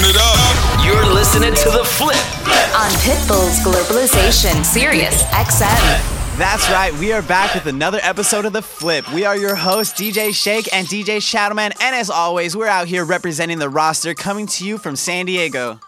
Turn it up. You're listening to The Flip on Pitbull's Globalization, Sirius XM. That's right, we are back with another episode of The Flip. We are your hosts, DJ Shake and DJ Shadowman, and as always, we're out here representing the roster coming to you from San Diego.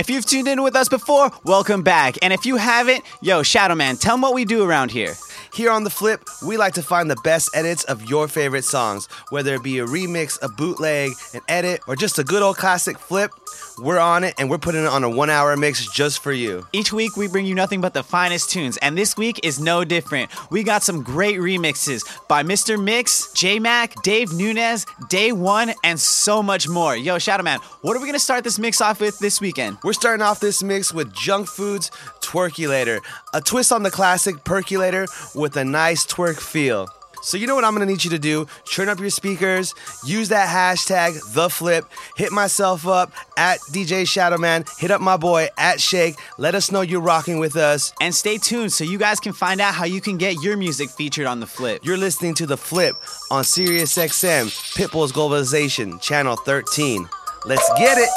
If you've tuned in with us before, welcome back. And if you haven't, yo, Shadowman, tell them what we do around here. Here on The Flip, we like to find the best edits of your favorite songs, whether it be a remix, a bootleg, an edit, or just a good old classic flip. We're on it and we're putting it on a one hour mix just for you. Each week we bring you nothing but the finest tunes, and this week is no different. We got some great remixes by Mr. Mix, J Mac, Dave Nunes, Day One, and so much more. Yo, Shadow Man, what are we gonna start this mix off with this weekend? We're starting off this mix with Junkfood's Twerkulator, a twist on the classic Percolator with a nice twerk feel. So you know what I'm gonna need you to do? Turn up your speakers, use that hashtag the flip, hit myself up at DJ Shadowman, hit up my boy at Shake, let us know you're rocking with us. And stay tuned so you guys can find out how you can get your music featured on the flip. You're listening to the flip on Sirius XM, Pitbull's Globalization, channel 13. Let's get it!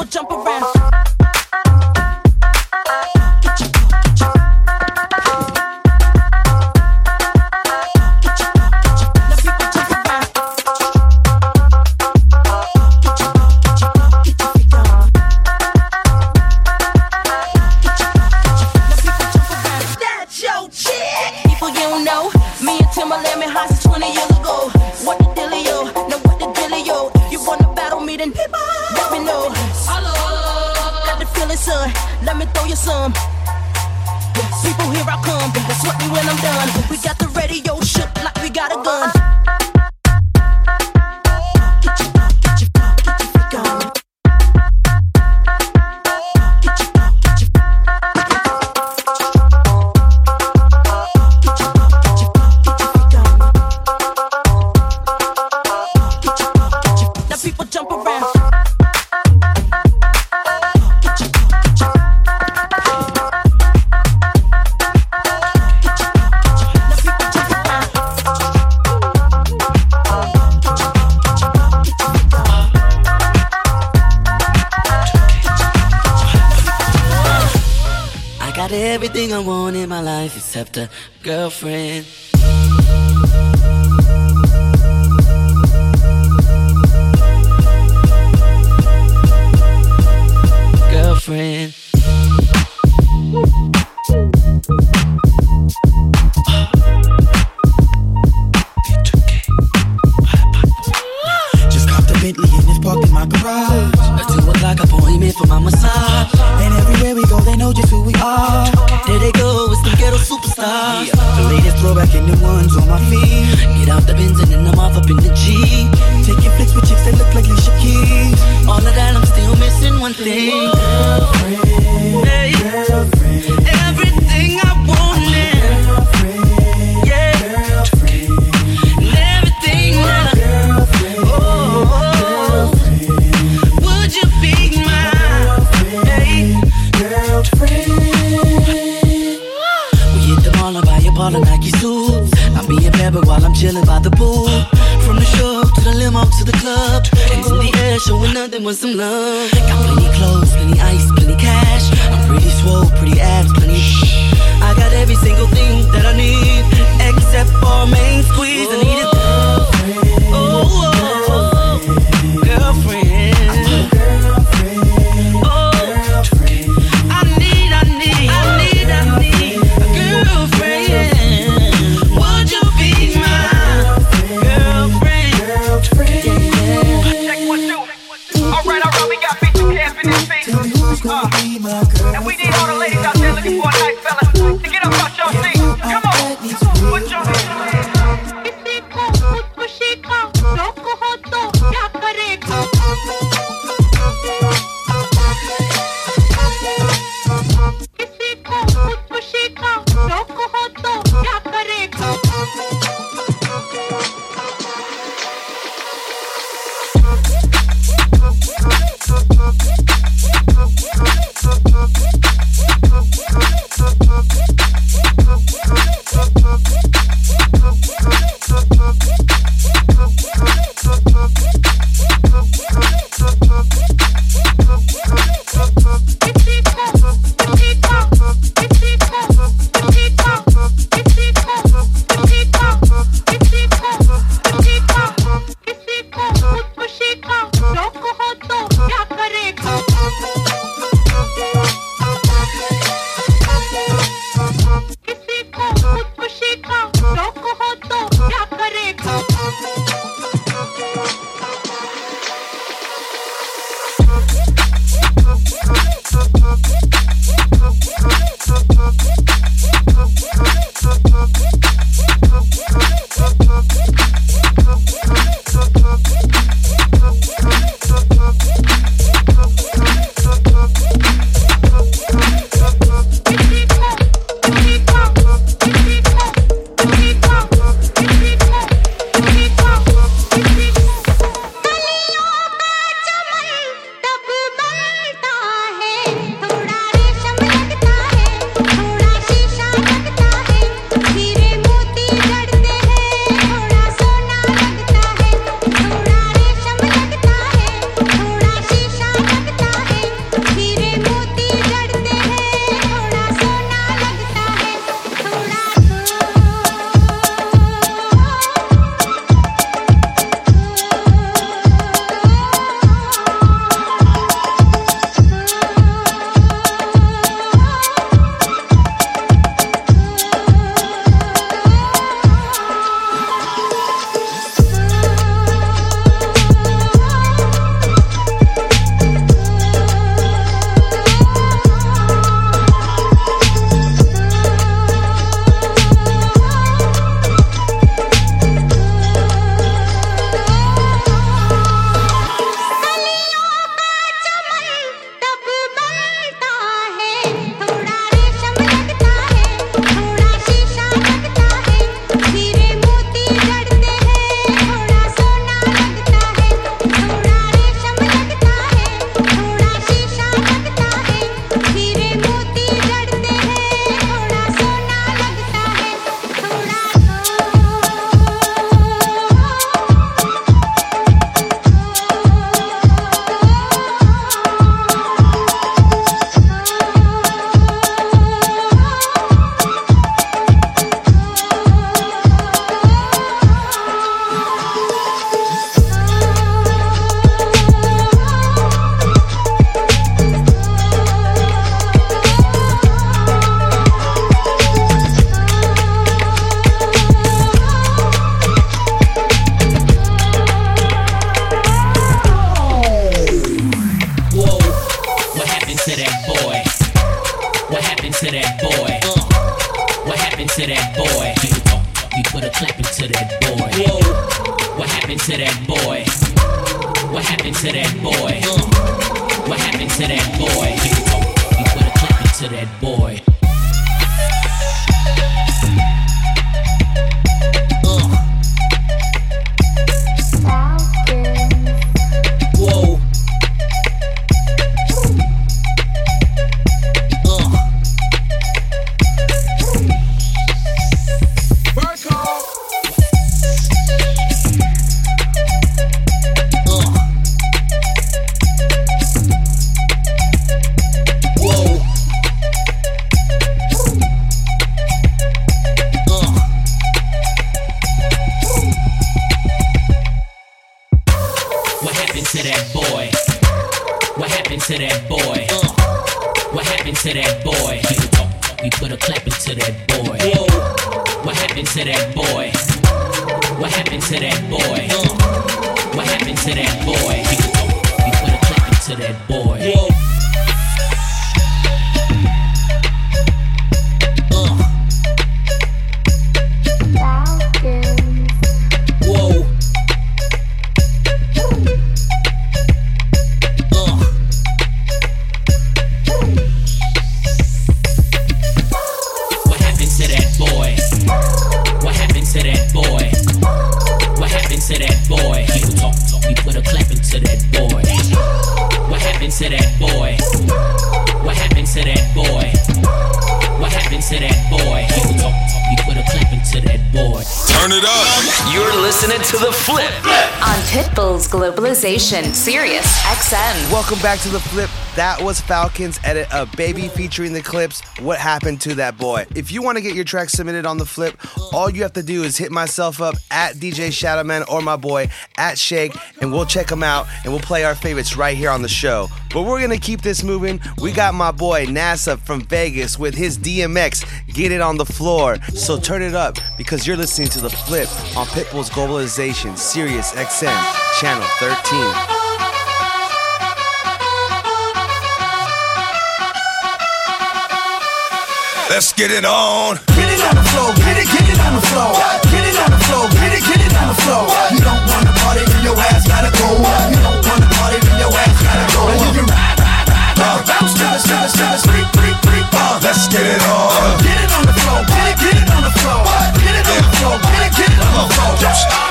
Except a girlfriend. Ghetto. Yeah. The latest throwback and the ones on my feet. Get out the Benz and then I'm off up in the G. Taking flicks with chicks that look like Alicia Keys. All of that, I'm still missing one thing. Girlfriend, Hey. Chilling by the pool. From the show to the limo to the club. Hands in the air, showing nothing but some love. Got plenty clothes, plenty ice, plenty cash. I'm pretty swole, pretty abs, plenty. I got every single thing that I need, except for main squeeze. I need it. Welcome back to the flip. That was Falcons edit of Baby featuring the Clipse. What happened to that boy? If you want to get your track submitted on the flip, all you have to do is hit myself up at DJ Shadowman or my boy at Shake, and we'll check them out and we'll play our favorites right here on the show. But we're gonna keep this moving. We got my boy NASA from Vegas with his DMX. Get it on the floor. So turn it up because you're listening to the flip on Pitbull's Globalization, Sirius XM, channel 13. Let's get it on. Get it on the floor, get it, get it on the floor. Get it on the floor, get it, get it on the floor. You don't wanna party, then your ass gotta go. You don't wanna party, then your ass gotta go. And you can ride, ride, ride, ride, bounce to the, to the, to the, freak, freak, freak. Uh, Let's get it on. Get it on the floor, get it, get it on the floor. Get it on the floor, get it, get it on the floor. Don't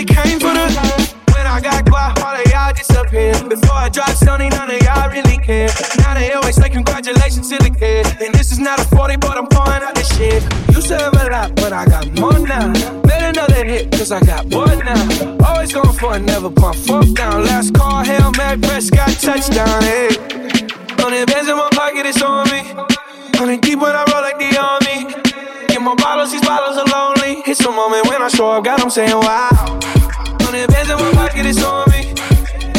Drake came for the. When I got quiet, all of y'all disappear. Before I drop Stoney, none of y'all really care. Now they always say congratulations to the kid. And this is not a 40, but I'm pouring out this shit. Used to have a lot, but I got more now. Made another hit, cause I got bored now. Always going for it, never pump fuck down. Last call, Hail Mary, Prescott, touchdown, hey. Hundred bands in my pocket, it's on me. Hundred deep when I roll like the army. Get my bottles, these bottles are lonely. It's a moment when I show up, God, I'm saying wow. Hundred bands in my pocket, it's on me.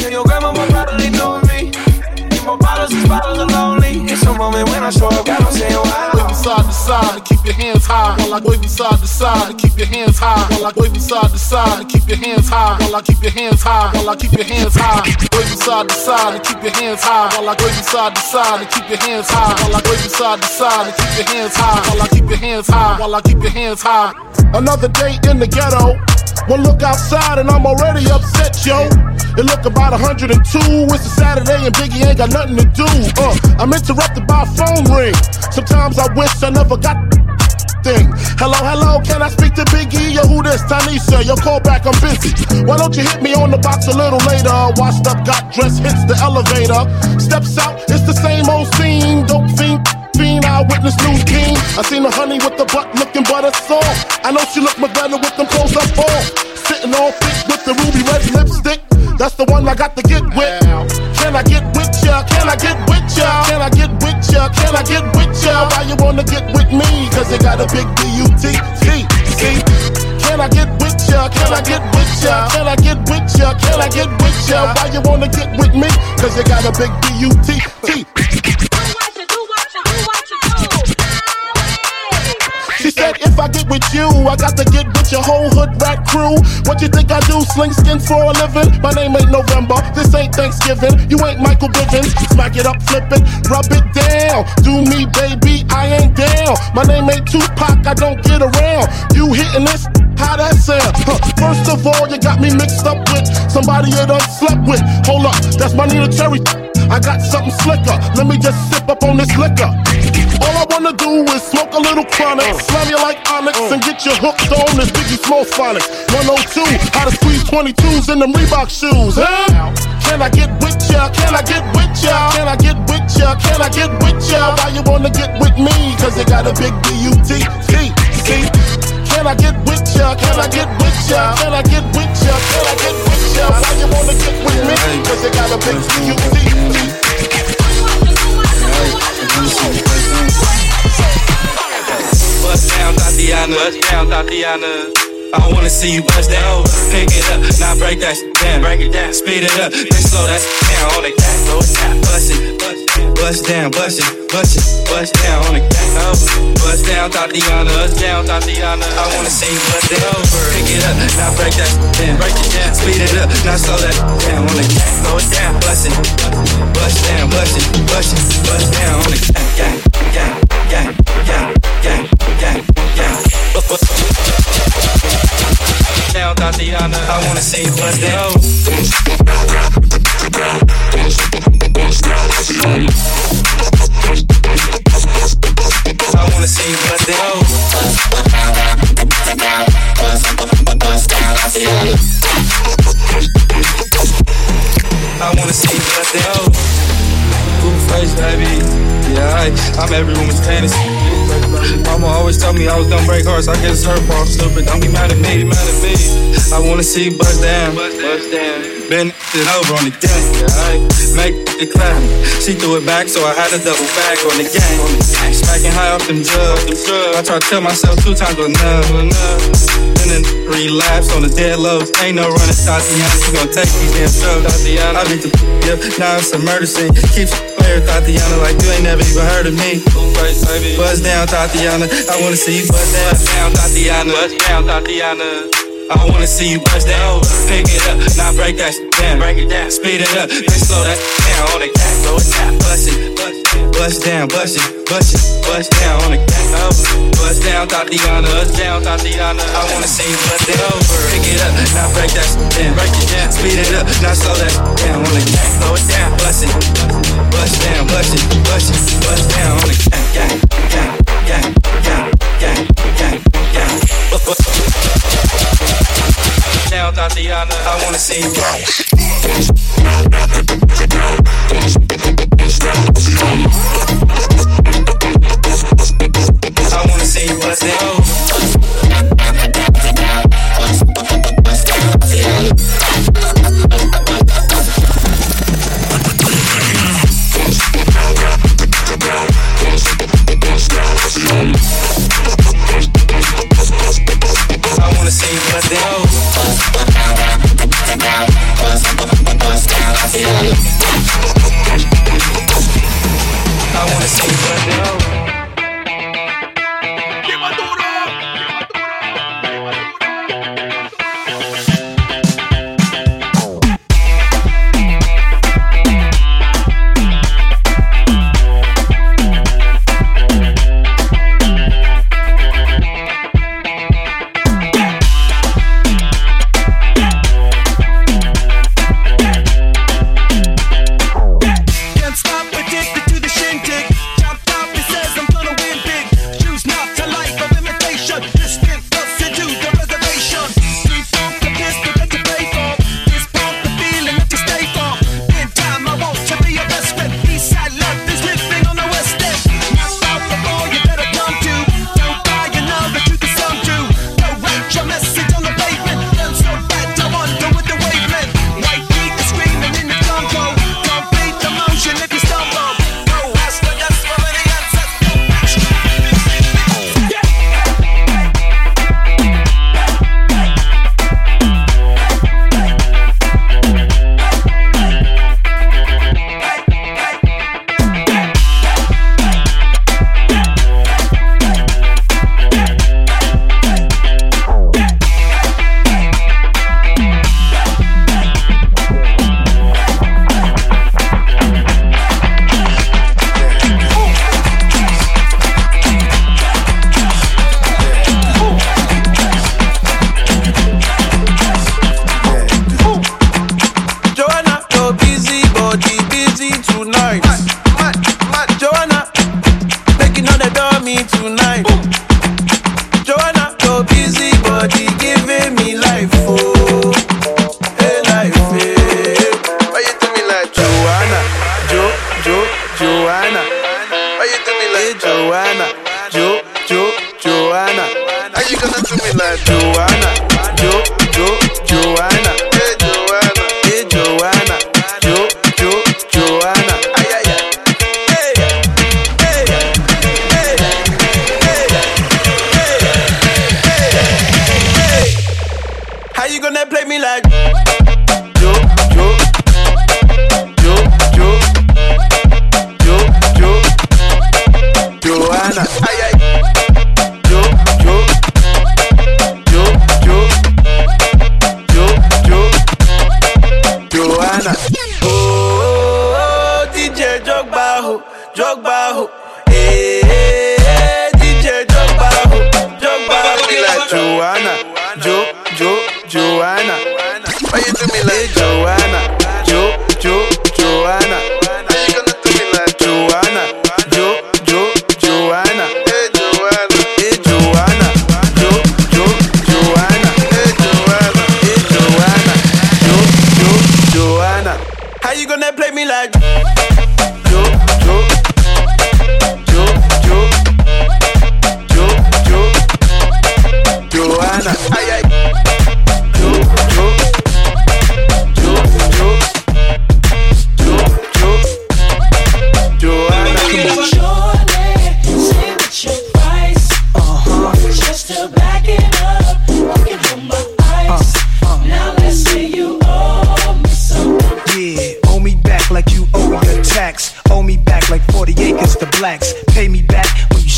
Yeah, your grandma probably know me. Get more bottles, these bottles are lonely. It's a moment when I show up, God, I'm saying wow. Waving side to side and keep your hands high. While I waving side to side and keep your hands high. While I waving side to side and keep your hands high. While I keep your hands high. While I keep your hands high. Waving side to side and keep your hands high. While I waving side to side and keep your hands high. While I waving side to side and keep your hands high. While I keep your hands high. While I keep your hands high. Another day in the ghetto. One look outside and I'm already upset, yo. It look about 102. It's a Saturday and Biggie ain't got nothing to do. Uh, I'm interrupted by a phone ring. Sometimes I wish I never got thing. Hello, hello, can I speak to Biggie? Yo, who this? Tanisha, yo, call back, I'm busy. Why don't you hit me on the box a little later? Washed up, got dressed, hits the elevator. Steps out, it's the same old scene. Dope fiend, fiend, eyewitness new king. I seen the honey with the butt looking butter soft. I know she look much better with them clothes up off. Sitting all thick with the ruby red lipstick. That's the one I got to get with. Can I get with ya? Can I get with ya? Can I get with ya? Can I get with ya? Why you wanna get with me? Cause you got a big see. Can I get with ya? Can I get with ya? Can I get with ya? Can I get with ya? Why you wanna get with me? Cause you got a big B-U-T. With you, I got to get with your whole hood rat crew. What you think I do? Sling skins for a living? My name ain't November. This ain't Thanksgiving. You ain't Michael Bivins. Smack it up, flip it, rub it down. Do me, baby, I ain't down. My name ain't Tupac, I don't get around. You hitting this? How that sound? Huh. First of all, you got me mixed up with somebody you done slept with. Hold up, that's my Neneh Cherry. I got something slicker. Let me just sip up on this liquor. All I wanna do is smoke a little chronic, slam you like Onyx, and get you hooked on this Biggie Small Phonics. 102, how to squeeze 22s in them Reebok shoes, huh? Can I get with ya? Can I get with ya? Can I get with ya? Can I get with ya? Why you wanna get with me? Cause you got a big. See, see. Can I get with ya? Can I get with ya? Can I get with ya? Can I get with ya? Why you wanna get with me? Cause you got a big B-U-T. Bust down, Thotiana. Bust down, Thotiana. I wanna see you bust down. Pick it up, now break that shit down. Break it down. Speed it up, then slow that shit down on the gas. Slow it down. Bust it, bust down, bust it, bust it, bust down on the gas. Oh, bust down, Thotiana. Bust down, Thotiana. I wanna see you bust it over. Pick it up, now break that shit down. Break it down. Speed it up, now slow that shit down on the gas. Slow it down. Bust it, bust down, bust it, bust it, bust down on the gas. Gang, gang, gang, gang, I wanna see bust down. I wanna see bust down. I wanna see bust down. Blue face, baby. Yeah, I, I'm every woman's fantasy. Always told me I was gonna break hearts. I guess it's her fault. Stupid. Don't be mad at me. Mad at me. I wanna see you bust down. Bust down. Bend it over on the gang. Make it clap. She threw it back, so I had to double back on the gang. Smacking high off them drugs. I tried to tell myself two times but enough. And then relapse on the dead lows. Ain't no running, Thotiana. She gon' take these damn drugs. I beat the yep. Now it's a murder scene. Keeps player Thotiana like you ain't never even heard of me. Buzz down, Thotiana. I wanna see you buzz down. Thotiana. Buzz down, Thotiana. I wanna see you bust down. Pick it up, now break that shit down. Break it down, speed it up, then slow that shit down on the gas. Slow it down, bust it, bust it, bust down, bust it, bust it, bust down on the gas. Over, bust down, Thotiana, bust down, Thotiana. I wanna see you bust it over. Pick it up, now break that shit down. Break it down, speed it up, now slow that shit down on the gas. Slow it down, bust it, bust down, bust it, bust it, bust down on the gas. Gang, gang, gang, gang, gang, gang, I wanna see you. I wanna see you. Bust it dummy tonight.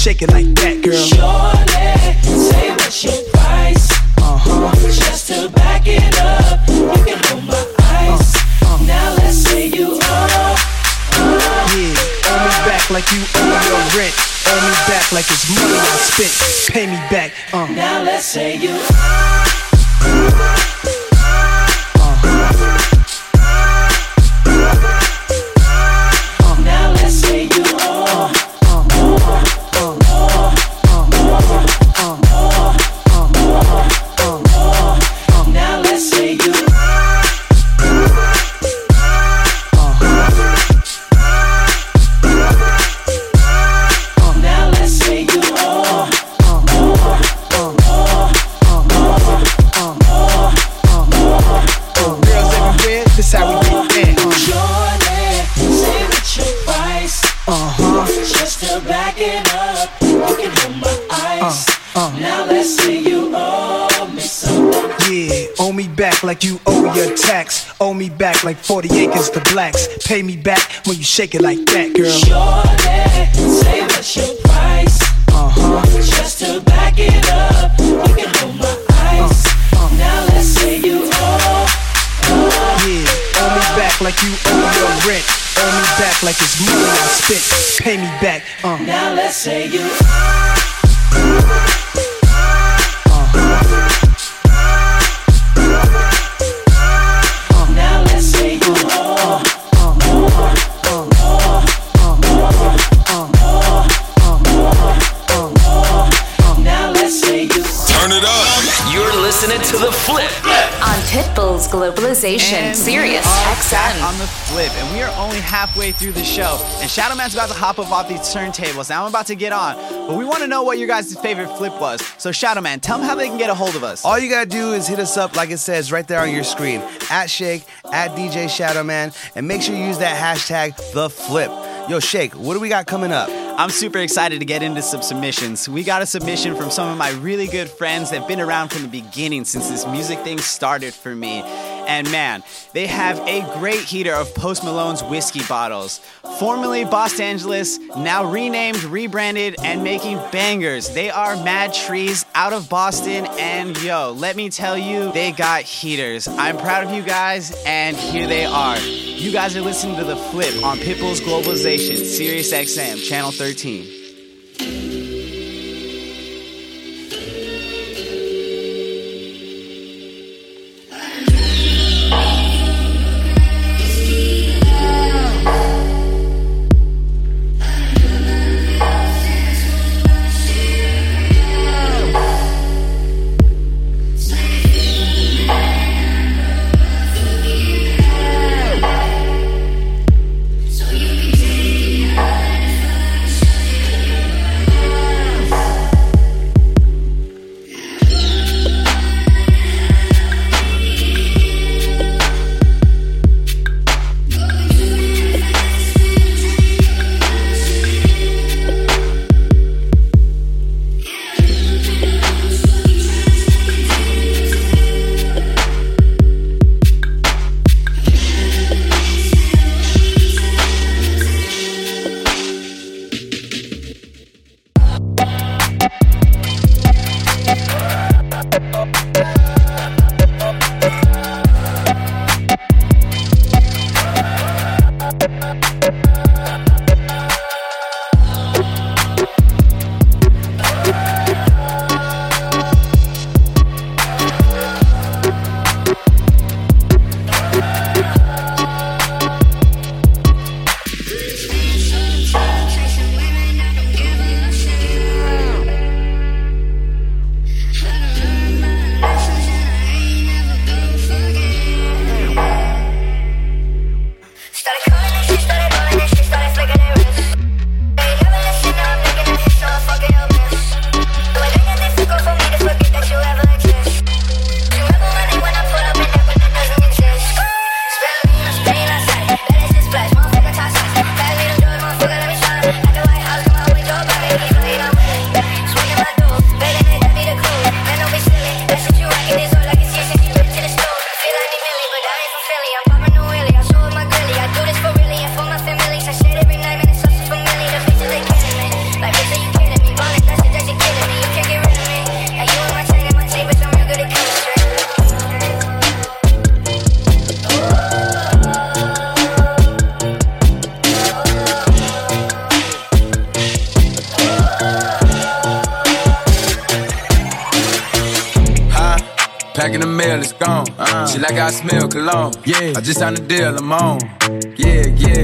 Shake it like that, girl. Surely, say what's your price? Uh-huh. Just to back it up, you can hold my ice. Now let's say you are. Yeah, owe me back like you owe your rent. Owe me back like it's money I spent. Pay me back. Uh. Now let's say you Now Pay me back when you shake it like that, girl. Surely, say what's your price. Uh-huh. Just to back it up, you can hold my ice. Now let's say you owe. Yeah, owe me back like you owe your rent. Owe me back like it's money I spent. Pay me back. Uh. Now let's say you listening to The Flip. On Pitbull's Globalization, And Sirius we are back XM. on the flip, and we are only halfway through the show. And Shadow Man's about to hop up off these turntables. Now I'm about to get on, but we want to know what your guys' favorite flip was. So Shadow Man, tell them how they can get a hold of us. All you gotta do is hit us up, like it says right there on your screen, at Shake, at DJ Shadowman, and make sure you use that hashtag the flip. Yo, Shake, what do we got coming up? I'm super excited to get into some submissions. We got a submission from some of my really good friends that've been around from the beginning since this music thing started for me. And man, they have a great heater of Post Malone's whiskey bottles. Formerly Los Angeles, now renamed, rebranded, and making bangers. They are Mad Trees out of Boston. And yo, let me tell you, they got heaters. I'm proud of you guys, and here they are. You guys are listening to The Flip on Pitbull's Globalization, Sirius XM, Channel 13. Just signed a deal, I'm on. Yeah, yeah.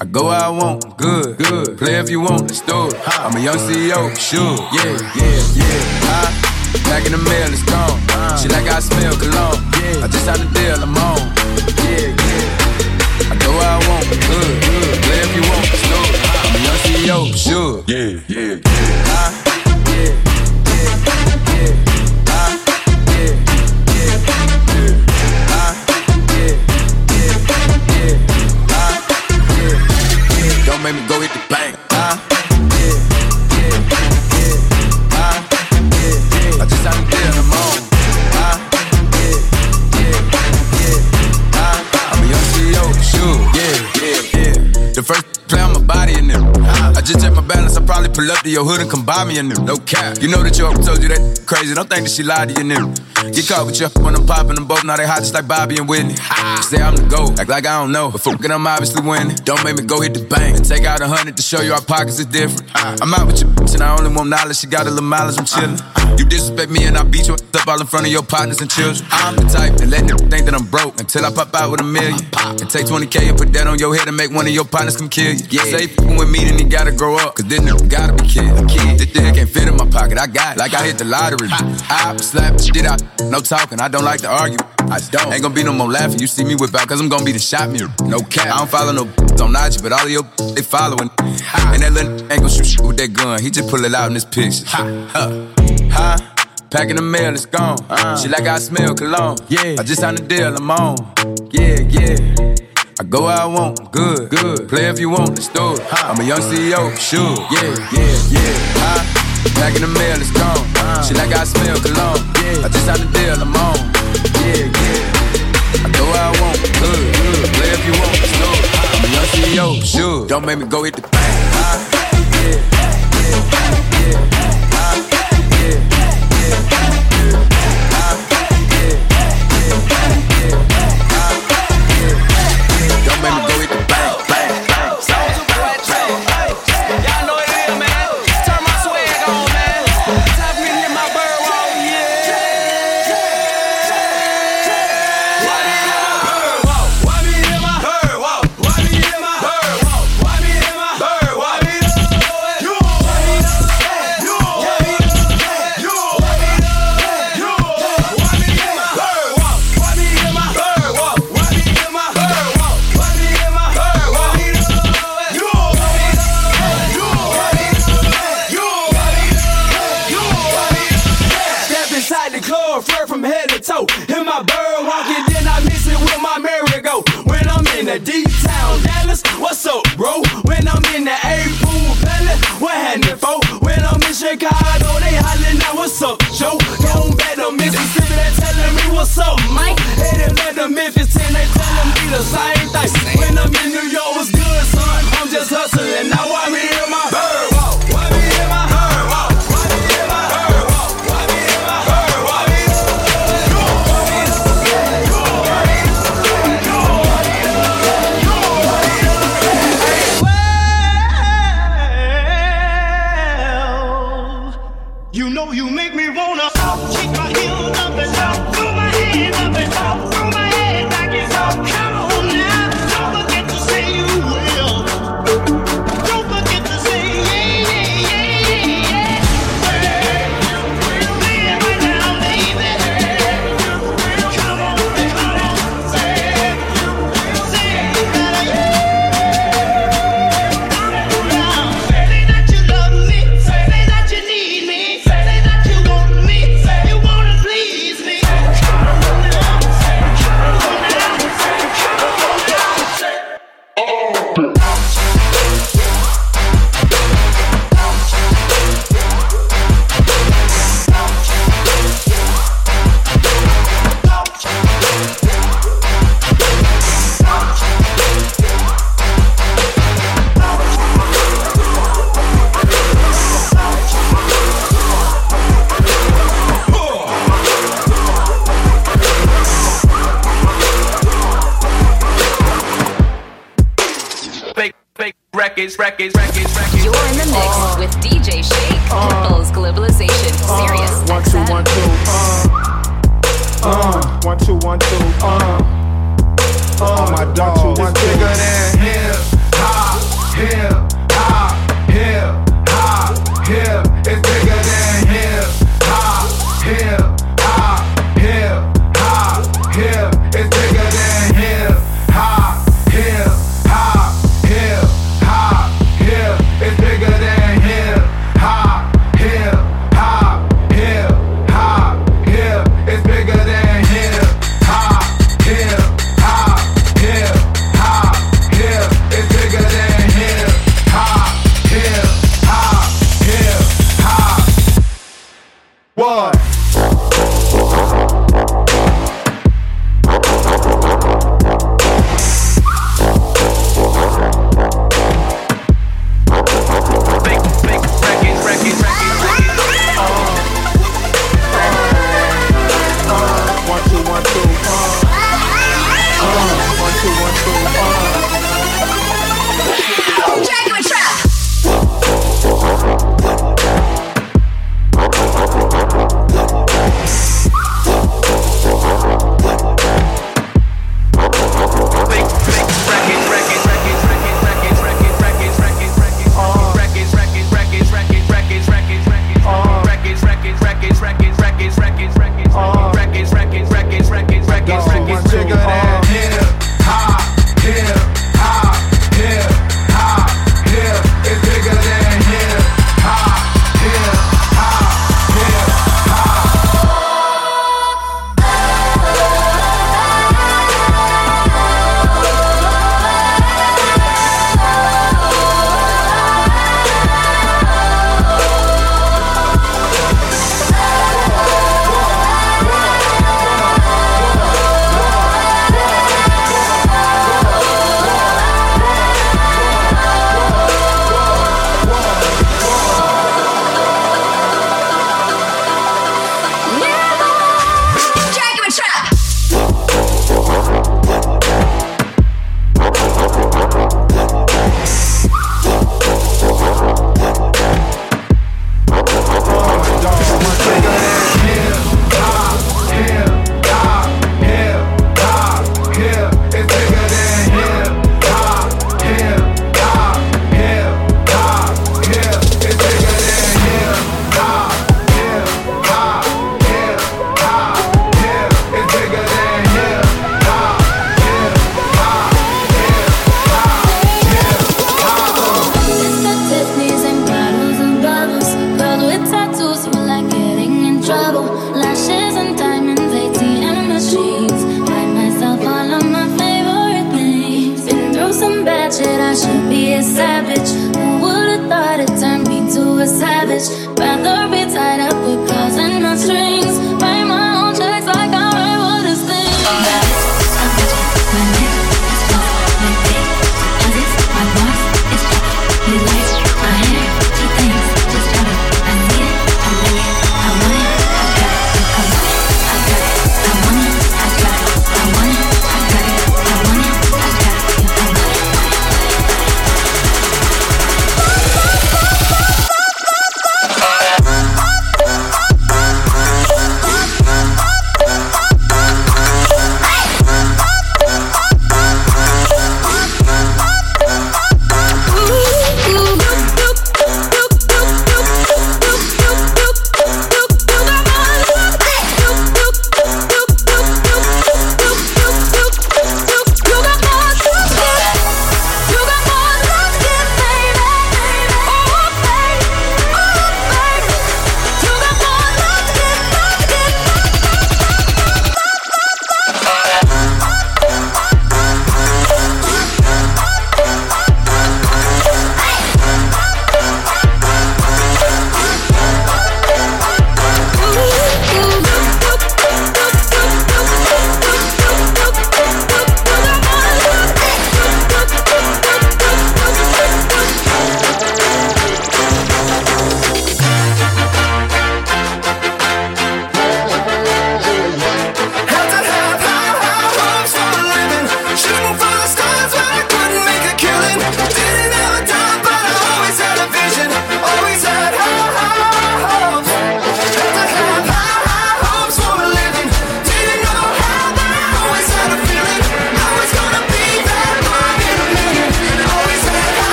I go where I want, good, good. Play if you want, let's do it. I'm a young CEO, sure. Yeah, yeah, yeah. Huh? Back in the mail, it's gone. Uh. She like I smell cologne. Yeah, I just signed a deal, I'm on. Yeah, yeah. I go where I want, good, good. Play if you want, let's do it. I'm a young CEO, sure. Yeah, yeah, Go pull up to your hood and come buy me a new. No cap. You know that your told you that crazy. Don't think that she lied to you, new. Get caught with you when I'm popping them both. Now they hot just like Bobby and Whitney. Say I'm the GOAT, act like I don't know. But fucking I'm obviously winning. Don't make me go hit the bank and take out a hundred to show you our pockets is different. I'm out with your bitch and I only want knowledge. She got a little mileage, I'm chillin'. You disrespect me and I beat you up all in front of your partners and children. I'm the type that let them think that I'm broke until I pop out with a million. And take 20K and put that on your head and make one of your partners come kill you. Yeah. Say fucking with me, then he gotta grow up. Cause this nigga gotta be kid. Kid. This can't fit in my pocket. I got it. Like I hit the lottery. I slap the shit out. No talking. I don't like to argue. I don't. Ain't gonna be no more laughing. You see me whip out, cause I'm gonna be the shot mirror. No cap. I don't follow no on IG, but all of your they following. And that little ain't gonna shoot with that gun. He just pull it out in this picture. Huh. Huh? Packing the mail, it's gone. Uh. She like I smell cologne. Yeah. I just signed a deal, I'm on. Yeah, yeah. I go where I want, good, good. Play if you want, let's do it. I'm a young CEO, sure. Yeah, yeah, yeah. Huh? Back in the mail, it's gone. Uh. She like I smell cologne. Yeah. I just signed a deal, I'm on. Yeah, yeah. I go where I want, good, good. Play if you want, let's do it. I'm a young CEO, sure. Don't make me go hit the bank. Huh?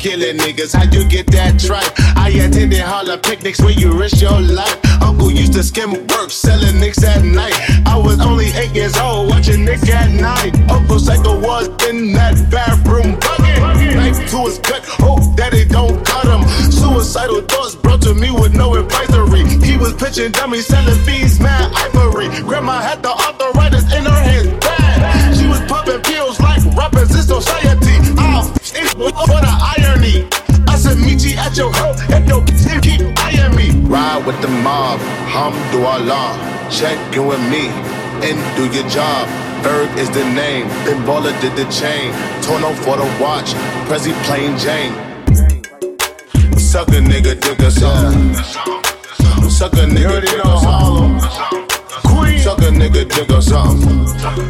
Killing niggas, how you get that tripe? I attended holla picnics where you risk your life. Uncle used to skim work, selling nicks at night. I was only eight years old, watching Nick at night. Uncle Psycho was in that bathroom bucket. Knife to his gut, hope that it don't cut him. Suicidal thoughts brought to me with no advisory. He was pitching dummies, selling fiends, mad ivory. Grandma had with the mob, Hamdulillah. Check in with me and do your job. Ferg is the name, Ben Baller did the chain. Tono for the watch, Prezi plain Jane. Suck a nigga, song. Suck a nigga, dig a song. Suck a nigga, dig a song. Suck a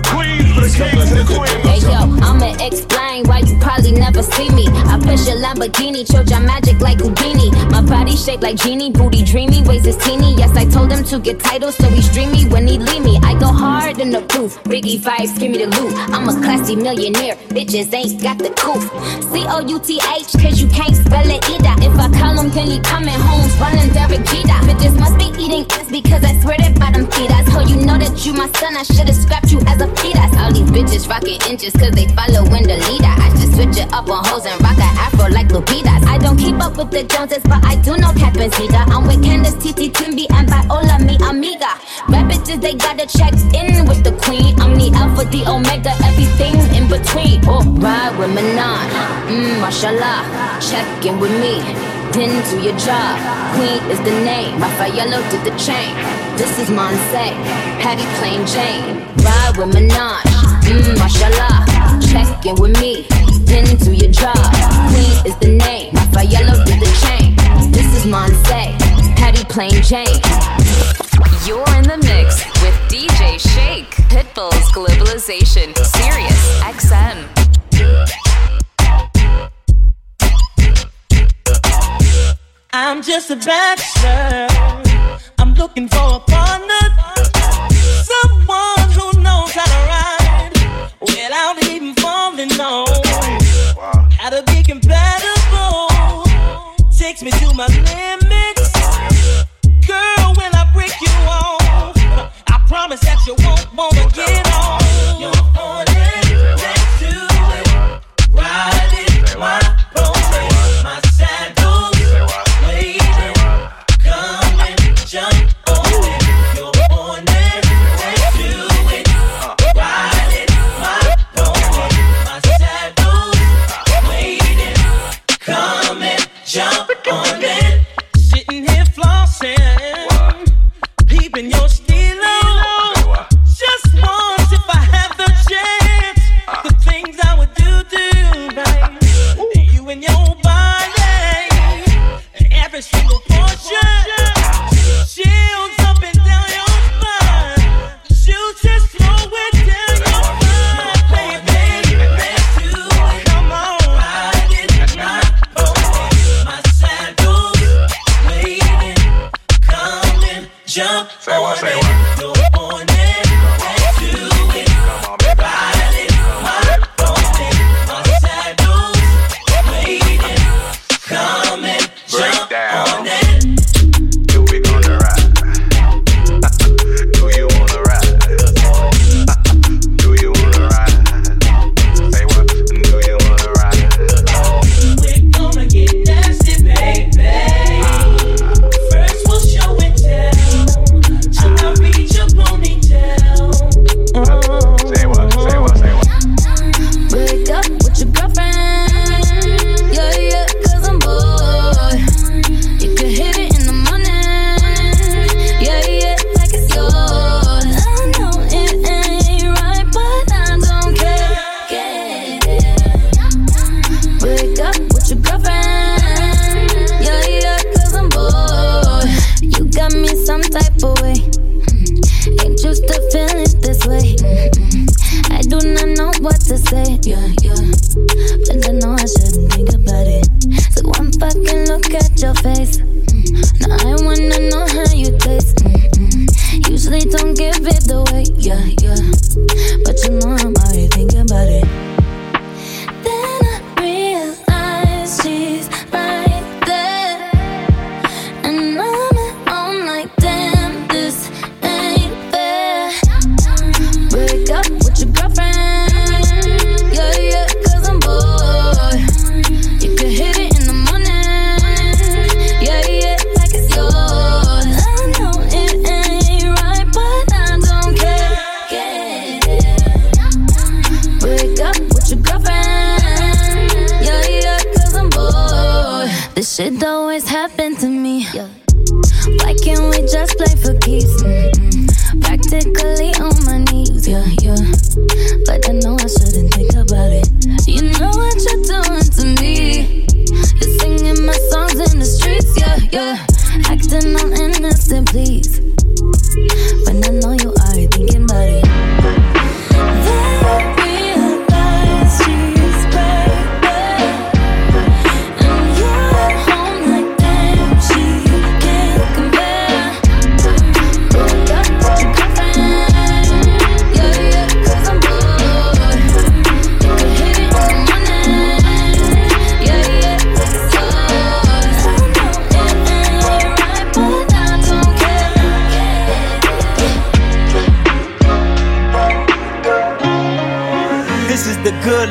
nigga, dig a Hey yo. I'ma explain why you probably never see me. I push a Lamborghini, choke your magic like Houdini. My body shaped like genie, booty dreamy, waist is teeny. Yes, I told him to get titles, so he's dreamy when he leave me. I go hard in the proof, Biggie vibes, give me the loot. I'm a classy millionaire, bitches ain't got the couth. C O U T H, cause you can't spell it either. If I call him, then he coming home, running Derek Jeter. Bitches must be eating ass because I swear that bottom feed us. Oh, you know that you my son, I should've scrapped you as a fetus. All these bitches rockin' inches cause they follow in the leader. I should switch it up on hoes and rock a afro like Lupitas. I don't keep up with the Joneses, but I do know Catherine Zeta. I'm with Candace, TT, Timby, and Viola, mi amiga. Rap bitches, they gotta check in with the queen. I'm the alpha, the omega, everything in between. Oh, ride with Minaj, mmm, mashallah. Check in with me. Then do your job. Queen is the name. Raffaello did the chain. This is Monse. Patek Plain Jane. Ride with Minaj. Mmm, mashallah. Check in with me. Then do your job. Queen is the name. Raffaello did the chain. This is Monse. Patek Plain Jane. You're in the mix with DJ Sh8k, Pitbull's Globalization, Sirius XM. I'm just a bachelor. I'm looking for a partner. Someone who knows how to ride without even falling on. How to be compatible. Takes me to my limits.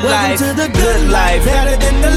Welcome to the good life. Better than the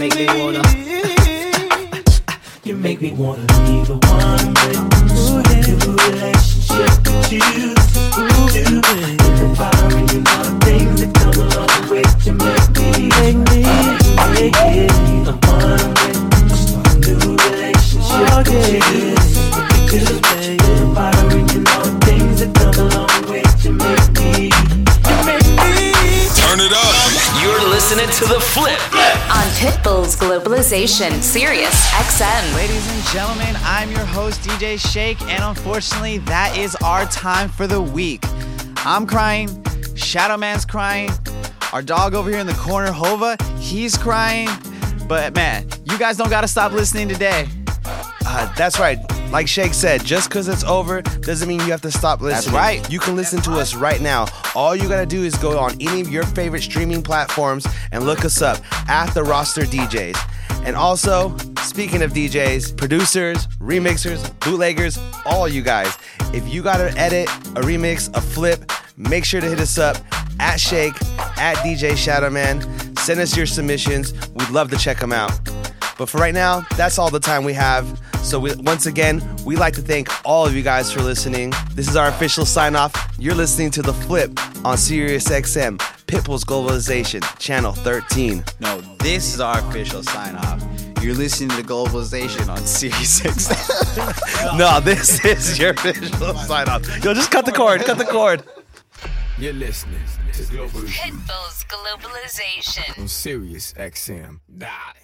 make me wanna. You make me wanna be the one with new relationship with you. Ooh, you think about you the things that come along with you. Make me, make me, make me the one with new relationship with you. Just think about listening to The Flip. On Pitbull's Globalization, Sirius XM. Ladies and gentlemen, I'm your host, DJ Sh8k, and unfortunately, that is our time for the week. I'm crying, Shadowman's crying, our dog over here in the corner, Hova, he's crying. But man, you guys don't gotta stop listening today. Uh, that's right. Like Sh8k said, just because it's over doesn't mean you have to stop listening. That's right. You can listen to us right now. All you gotta do is go on any of your favorite streaming platforms and look us up at the roster DJs. And also, speaking of DJs, producers, remixers, bootleggers, all you guys, if you got to edit, a remix, a flip, make sure to hit us up at Sh8k, at DJ Shadowman. Send us your submissions. We'd love to check them out. But for right now, that's all the time we have. So we, once again, we'd like to thank all of you guys for listening. This is our official sign off. You're listening to The Flip on Sirius XM, Pitbull's Globalization, Channel 13. No, this is our official sign off. You're listening to Globalization on Series 6. no, this is your official sign off. Yo, just cut the cord, cut the cord. You're listening to Global Pitbull's Globalization. on Sirius XM. Die.